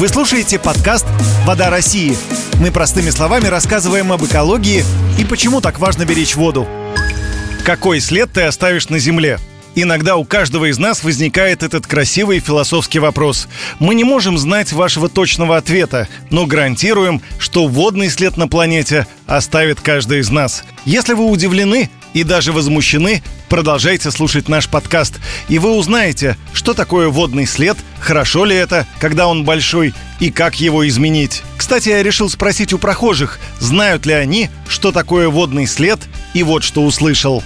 Вы слушаете подкаст «Вода России». Мы простыми словами рассказываем об экологии и почему так важно беречь воду. Какой след ты оставишь на Земле? Иногда у каждого из нас возникает этот красивый философский вопрос. Мы не можем знать вашего точного ответа, но гарантируем, что водный след на планете оставит каждый из нас. Если вы удивлены и даже возмущены, продолжайте слушать наш подкаст, и вы узнаете, что такое водный след, хорошо ли это, когда он большой, и как его изменить. Кстати, я решил спросить у прохожих, знают ли они, что такое водный след, и вот что услышал.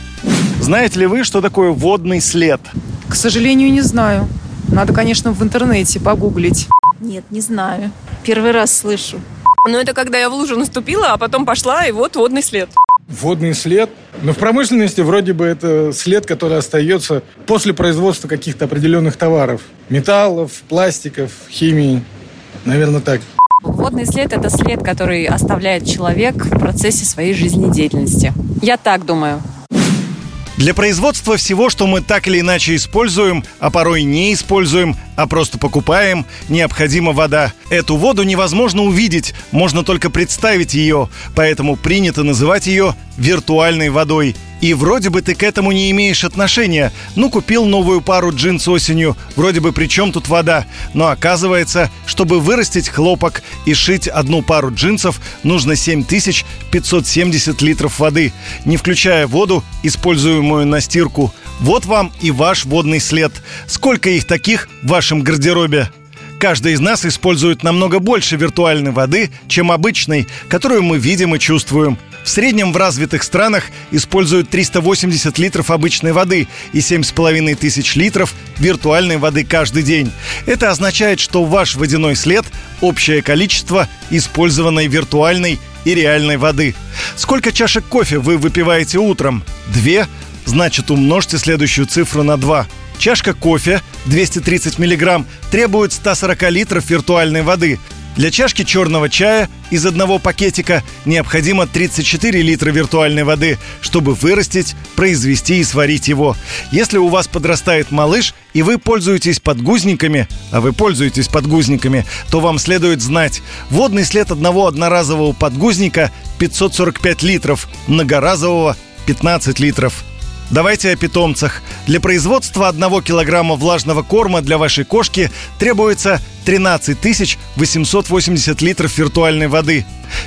Знаете ли вы, что такое водный след? К сожалению, не знаю. Надо, конечно, в интернете погуглить. Нет, не знаю. Первый раз слышу. Ну, это когда я в лужу наступила, а потом пошла, и вот водный след. Водный след. Но в промышленности вроде бы это след, который остается после производства каких-то определенных товаров. Металлов, пластиков, химии. Наверное, так. Водный след – это след, который оставляет человек в процессе своей жизнедеятельности. Я так думаю. Для производства всего, что мы так или иначе используем, а порой не используем, а просто покупаем, необходима вода. Эту воду невозможно увидеть, можно только представить ее, поэтому принято называть ее виртуальной водой. И вроде бы ты к этому не имеешь отношения. Ну, купил новую пару джинс осенью, вроде бы при чем тут вода? Но оказывается, чтобы вырастить хлопок и шить одну пару джинсов, нужно 7570 литров воды, не включая воду, используемую на стирку. Вот вам и ваш водный след. Сколько их таких в вашем гардеробе? Каждый из нас использует намного больше виртуальной воды, чем обычной, которую мы видим и чувствуем. В среднем в развитых странах используют 380 литров обычной воды и 7,5 тысяч литров виртуальной воды каждый день. Это означает, что ваш водяной след – общее количество использованной виртуальной и реальной воды. Сколько чашек кофе вы выпиваете утром? Две? Значит, умножьте следующую цифру на 2. Чашка кофе 230 мг требует 140 литров виртуальной воды. Для чашки черного чая из одного пакетика необходимо 34 литра виртуальной воды, чтобы вырастить, произвести и сварить его. Если у вас подрастает малыш, и вы пользуетесь подгузниками, а вы пользуетесь подгузниками, то вам следует знать, водный след одного одноразового подгузника 545 литров, многоразового 15 литров. Давайте о питомцах. Для производства 1 килограмма влажного корма для вашей кошки требуется 13 880 литров виртуальной воды.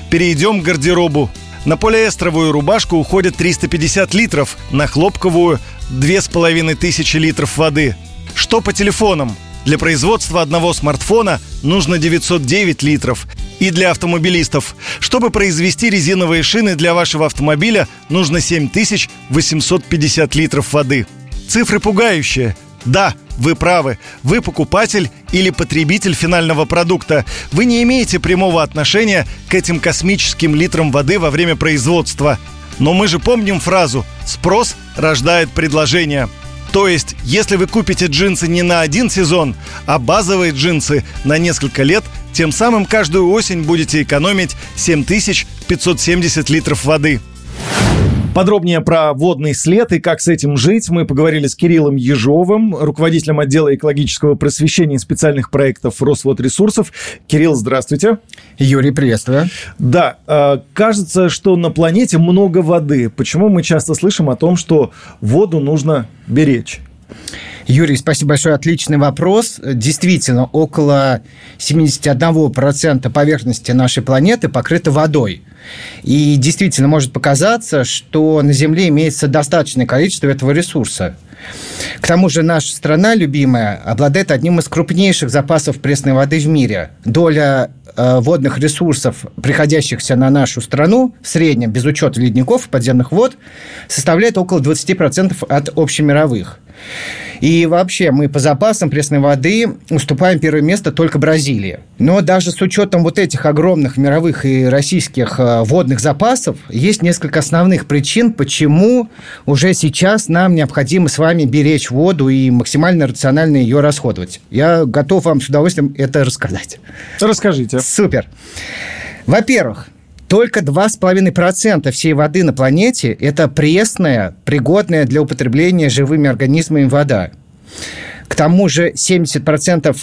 Перейдем к гардеробу. На полиэстровую рубашку уходит 350 литров, на хлопковую – 2500 литров воды. Что по телефонам? Для производства одного смартфона нужно 909 литров. И для автомобилистов. Чтобы произвести резиновые шины для вашего автомобиля, нужно 7850 литров воды. Цифры пугающие. Да, вы правы. Вы покупатель или потребитель финального продукта. Вы не имеете прямого отношения к этим космическим литрам воды во время производства. Но мы же помним фразу «спрос рождает предложение». То есть, если вы купите джинсы не на один сезон, а базовые джинсы на несколько лет, тем самым каждую осень будете экономить 7570 литров воды. Подробнее про водный след и как с этим жить мы поговорили с Кириллом Ежовым, руководителем отдела экологического просвещения и специальных проектов Росводресурсов. Кирилл, здравствуйте. Юрий, приветствую. Да, э, кажется, что на планете много воды. Почему мы часто слышим о том, что воду нужно беречь? Юрий, спасибо большое. Отличный вопрос. Действительно, около 71% поверхности нашей планеты покрыта водой. И действительно может показаться, что на Земле имеется достаточное количество этого ресурса. К тому же наша страна, любимая, обладает одним из крупнейших запасов пресной воды в мире. Доля э, водных ресурсов, приходящихся на нашу страну, в среднем, без учета ледников и подземных вод, составляет около 20% от общемировых. И вообще мы по запасам пресной воды уступаем первое место только Бразилии. Но даже с учетом вот этих огромных мировых и российских э, водных запасов есть несколько основных причин, почему уже сейчас нам необходимо с вами беречь воду и максимально рационально ее расходовать. Я готов вам с удовольствием это рассказать. Расскажите. Супер. Во-первых, только 2,5% всей воды на планете – это пресная, пригодная для употребления живыми организмами вода. К тому же 70%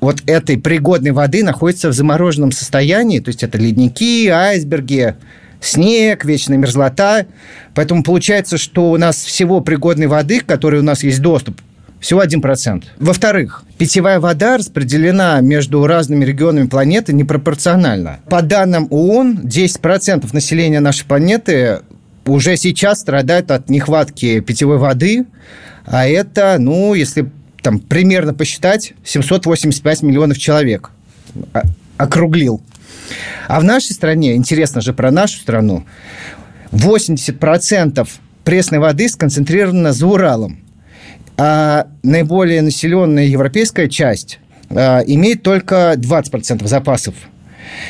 вот этой пригодной воды находится в замороженном состоянии, то есть это ледники, айсберги, снег, вечная мерзлота. Поэтому получается, что у нас всего пригодной воды, к которой у нас есть доступ, всего 1%. Во-вторых, питьевая вода распределена между разными регионами планеты непропорционально. По данным ООН, 10% населения нашей планеты уже сейчас страдают от нехватки питьевой воды, а это, ну, если там примерно посчитать, 785 миллионов человек. Округлил. А в нашей стране, интересно же про нашу страну, 80% пресной воды сконцентрировано за Уралом. А наиболее населенная европейская часть а, имеет только 20% запасов.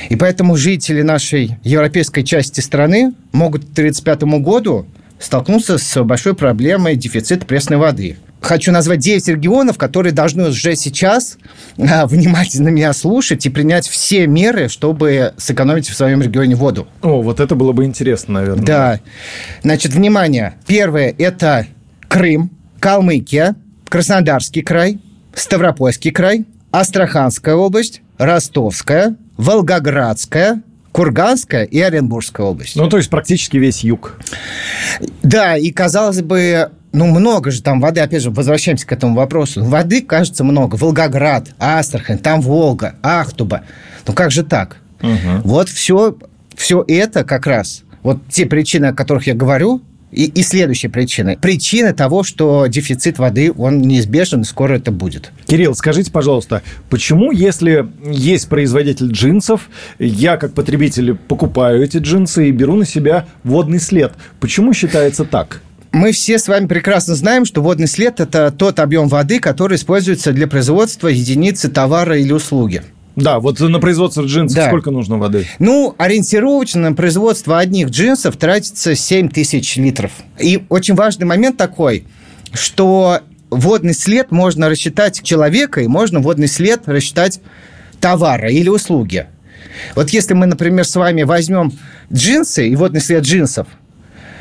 И поэтому жители нашей европейской части страны могут к 1935 году столкнуться с большой проблемой дефицита пресной воды – хочу назвать 9 регионов, которые должны уже сейчас а, внимательно меня слушать и принять все меры, чтобы сэкономить в своем регионе воду. О, вот это было бы интересно, наверное. Да. Значит, внимание. Первое – это Крым, Калмыкия, Краснодарский край, Ставропольский край, Астраханская область, Ростовская, Волгоградская, Курганская и Оренбургская область. Ну, то есть практически весь юг. Да, и казалось бы, ну, много же там воды, опять же, возвращаемся к этому вопросу. Воды, кажется, много. Волгоград, Астрахань, там Волга, Ахтуба. Ну, как же так? Угу. Вот все, все это как раз, вот те причины, о которых я говорю, и, и следующая причина. Причина того, что дефицит воды, он неизбежен, скоро это будет. Кирилл, скажите, пожалуйста, почему, если есть производитель джинсов, я как потребитель покупаю эти джинсы и беру на себя водный след, почему считается так? Мы все с вами прекрасно знаем, что водный след – это тот объем воды, который используется для производства единицы товара или услуги. Да, вот на производство джинсов да. сколько нужно воды? Ну, ориентировочно на производство одних джинсов тратится 7 тысяч литров. И очень важный момент такой, что водный след можно рассчитать человека, и можно водный след рассчитать товара или услуги. Вот если мы, например, с вами возьмем джинсы и водный след джинсов –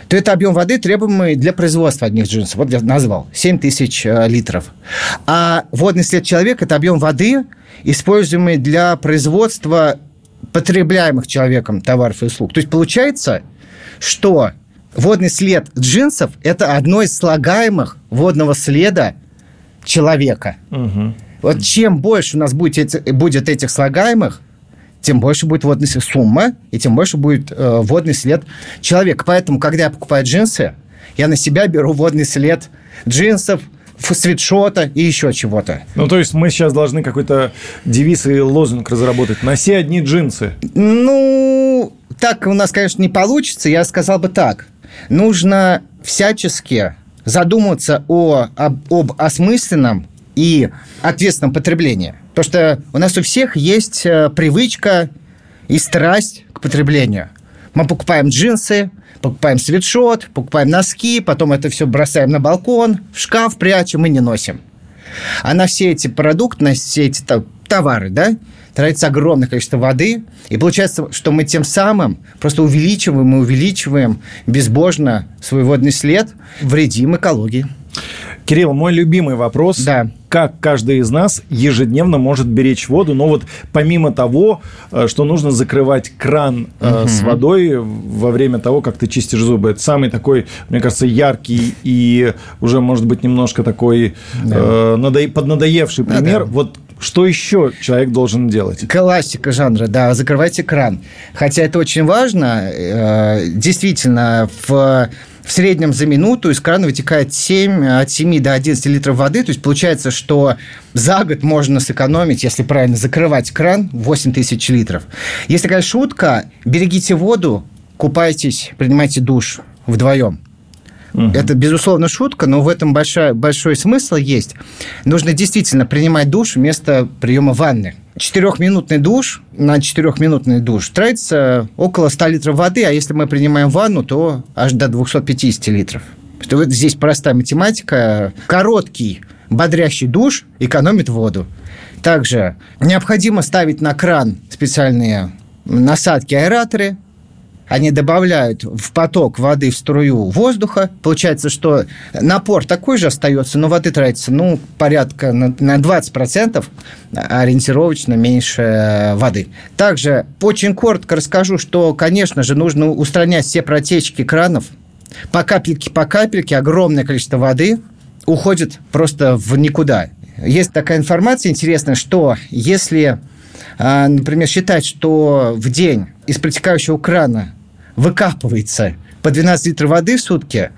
то это объем воды, требуемый для производства одних джинсов. Вот я назвал, 7 тысяч э, литров. А водный след человека – это объем воды, используемый для производства потребляемых человеком товаров и услуг. То есть получается, что водный след джинсов – это одно из слагаемых водного следа человека. Угу. Вот чем больше у нас будет, будет этих слагаемых, тем больше будет водный след, сумма, и тем больше будет э, водный след человека. Поэтому, когда я покупаю джинсы, я на себя беру водный след джинсов, свитшота и еще чего-то. Ну, то есть мы сейчас должны какой-то девиз и лозунг разработать. Носи одни джинсы. Ну, так у нас, конечно, не получится. Я сказал бы так. Нужно всячески задуматься о, об, об осмысленном и ответственном потреблении. Потому что у нас у всех есть э, привычка и страсть к потреблению. Мы покупаем джинсы, покупаем свитшот, покупаем носки, потом это все бросаем на балкон, в шкаф прячем и не носим. А на все эти продукты, на все эти товары, да, тратится огромное количество воды, и получается, что мы тем самым просто увеличиваем и увеличиваем безбожно свой водный след, вредим экологии. Кирилл, мой любимый вопрос. Да. Как каждый из нас ежедневно может беречь воду? Но вот помимо того, э, что нужно закрывать кран угу. с водой во время того, как ты чистишь зубы. Это самый такой, мне кажется, яркий и уже, может быть, немножко такой да. э, надо... поднадоевший пример. Да, да. Вот что еще человек должен делать? Классика жанра, да, закрывать экран. Хотя это очень важно. Э, действительно, в в среднем за минуту из крана вытекает 7, от 7 до 11 литров воды. То есть получается, что за год можно сэкономить, если правильно закрывать кран, 8 тысяч литров. Есть такая шутка, берегите воду, купайтесь, принимайте душ вдвоем. Угу. Это, безусловно, шутка, но в этом большой, большой смысл есть. Нужно действительно принимать душ вместо приема ванны. Четырехминутный душ, на четырехминутный душ тратится около 100 литров воды, а если мы принимаем ванну, то аж до 250 литров. Что здесь простая математика. Короткий бодрящий душ экономит воду. Также необходимо ставить на кран специальные насадки аэраторы, они добавляют в поток воды в струю воздуха. Получается, что напор такой же остается, но воды тратится, ну, порядка на, на 20% ориентировочно меньше воды. Также очень коротко расскажу, что, конечно же, нужно устранять все протечки кранов. По капельке, по капельке огромное количество воды уходит просто в никуда. Есть такая информация интересная, что если, а, например, считать, что в день из протекающего крана выкапывается по 12 литров воды в сутки,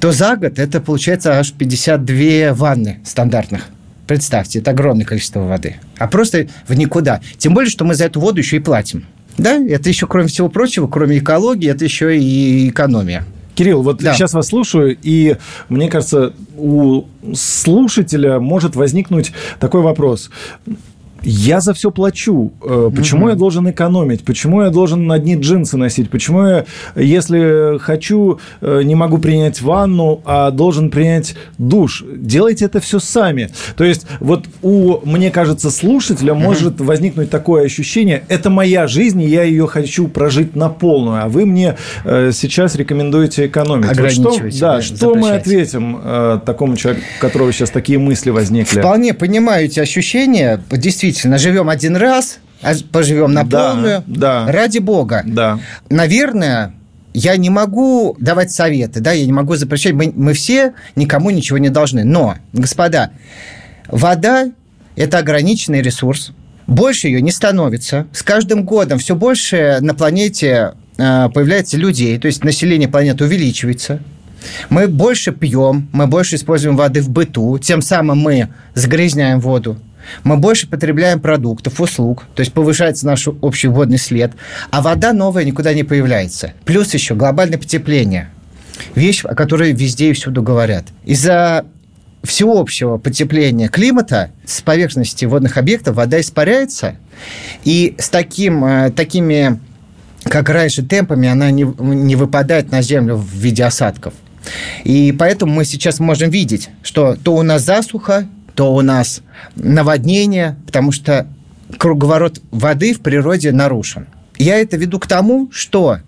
то за год это получается аж 52 ванны стандартных. Представьте, это огромное количество воды. А просто в никуда. Тем более, что мы за эту воду еще и платим. Да, это еще, кроме всего прочего, кроме экологии, это еще и экономия. Кирилл, вот да. сейчас вас слушаю, и мне кажется, у слушателя может возникнуть такой вопрос я за все плачу. Э, почему угу. я должен экономить? Почему я должен одни джинсы носить? Почему я, если хочу, э, не могу принять ванну, а должен принять душ? Делайте это все сами. То есть вот у, мне кажется, слушателя может возникнуть такое ощущение, это моя жизнь, и я ее хочу прожить на полную, а вы мне э, сейчас рекомендуете экономить. Вот что, да, что мы ответим такому человеку, у которого сейчас такие мысли возникли? Вполне понимаю эти ощущения. Действительно, действительно живем один раз, а поживем на да, полную. Да. Ради бога. Да. Наверное, я не могу давать советы, да, я не могу запрещать. Мы, мы все никому ничего не должны. Но, господа, вода – это ограниченный ресурс. Больше ее не становится. С каждым годом все больше на планете э, появляется людей, то есть население планеты увеличивается. Мы больше пьем, мы больше используем воды в быту, тем самым мы загрязняем воду мы больше потребляем продуктов, услуг, то есть повышается наш общий водный след, а вода новая никуда не появляется. Плюс еще глобальное потепление. Вещь, о которой везде и всюду говорят. Из-за всеобщего потепления климата с поверхности водных объектов вода испаряется, и с таким, э, такими, как раньше, темпами она не, не выпадает на землю в виде осадков. И поэтому мы сейчас можем видеть, что то у нас засуха, то у нас наводнение, потому что круговорот воды в природе нарушен. Я это веду к тому, что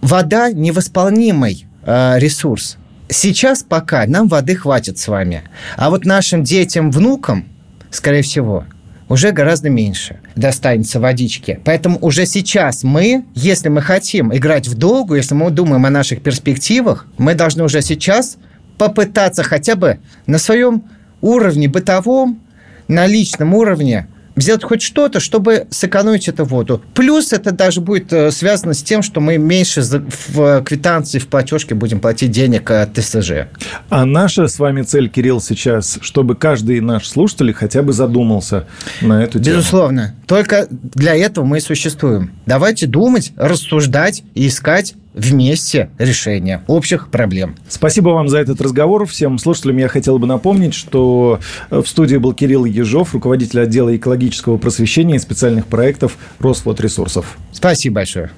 вода невосполнимый э, ресурс. Сейчас пока нам воды хватит с вами. А вот нашим детям, внукам, скорее всего, уже гораздо меньше достанется водички. Поэтому уже сейчас мы, если мы хотим играть в долгу, если мы думаем о наших перспективах, мы должны уже сейчас попытаться хотя бы на своем уровне бытовом, на личном уровне сделать хоть что-то, чтобы сэкономить эту воду. Плюс это даже будет э, связано с тем, что мы меньше в квитанции, в платежке будем платить денег от ТСЖ. А наша с вами цель, Кирилл, сейчас, чтобы каждый наш слушатель хотя бы задумался на эту тему. Безусловно. Только для этого мы и существуем. Давайте думать, рассуждать и искать вместе решение общих проблем. Спасибо вам за этот разговор. Всем слушателям я хотел бы напомнить, что в студии был Кирилл Ежов, руководитель отдела экологического просвещения и специальных проектов Росводресурсов. Спасибо большое.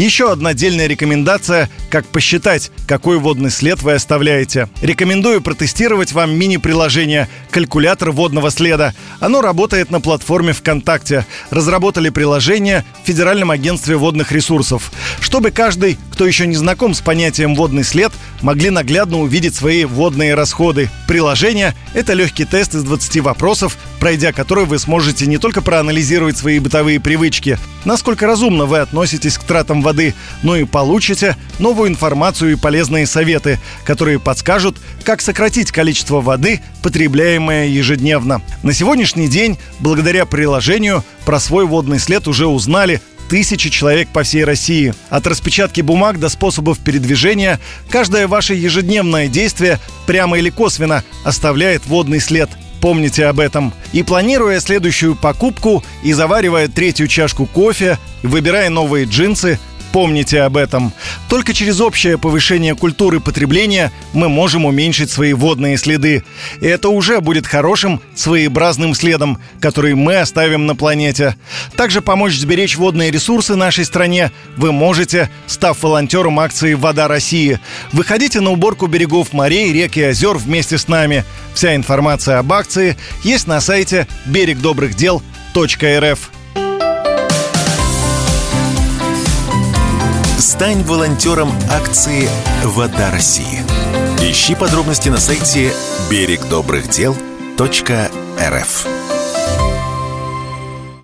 Еще одна отдельная рекомендация, как посчитать, какой водный след вы оставляете. Рекомендую протестировать вам мини-приложение «Калькулятор водного следа». Оно работает на платформе ВКонтакте. Разработали приложение в Федеральном агентстве водных ресурсов. Чтобы каждый, кто еще не знаком с понятием «водный след», могли наглядно увидеть свои водные расходы. Приложение – это легкий тест из 20 вопросов, пройдя который вы сможете не только проанализировать свои бытовые привычки, насколько разумно вы относитесь к тратам воды, но и получите новую информацию и полезные советы, которые подскажут, как сократить количество воды, потребляемое ежедневно. На сегодняшний день, благодаря приложению, про свой водный след уже узнали тысячи человек по всей России. От распечатки бумаг до способов передвижения, каждое ваше ежедневное действие, прямо или косвенно, оставляет водный след. Помните об этом. И планируя следующую покупку, и заваривая третью чашку кофе, выбирая новые джинсы – Помните об этом. Только через общее повышение культуры потребления мы можем уменьшить свои водные следы. И это уже будет хорошим своеобразным следом, который мы оставим на планете. Также помочь сберечь водные ресурсы нашей стране вы можете, став волонтером акции «Вода России». Выходите на уборку берегов морей, рек и озер вместе с нами. Вся информация об акции есть на сайте берегдобрыхдел.рф. Стань волонтером акции «Вода России». Ищи подробности на сайте берегдобрыхдел.рф.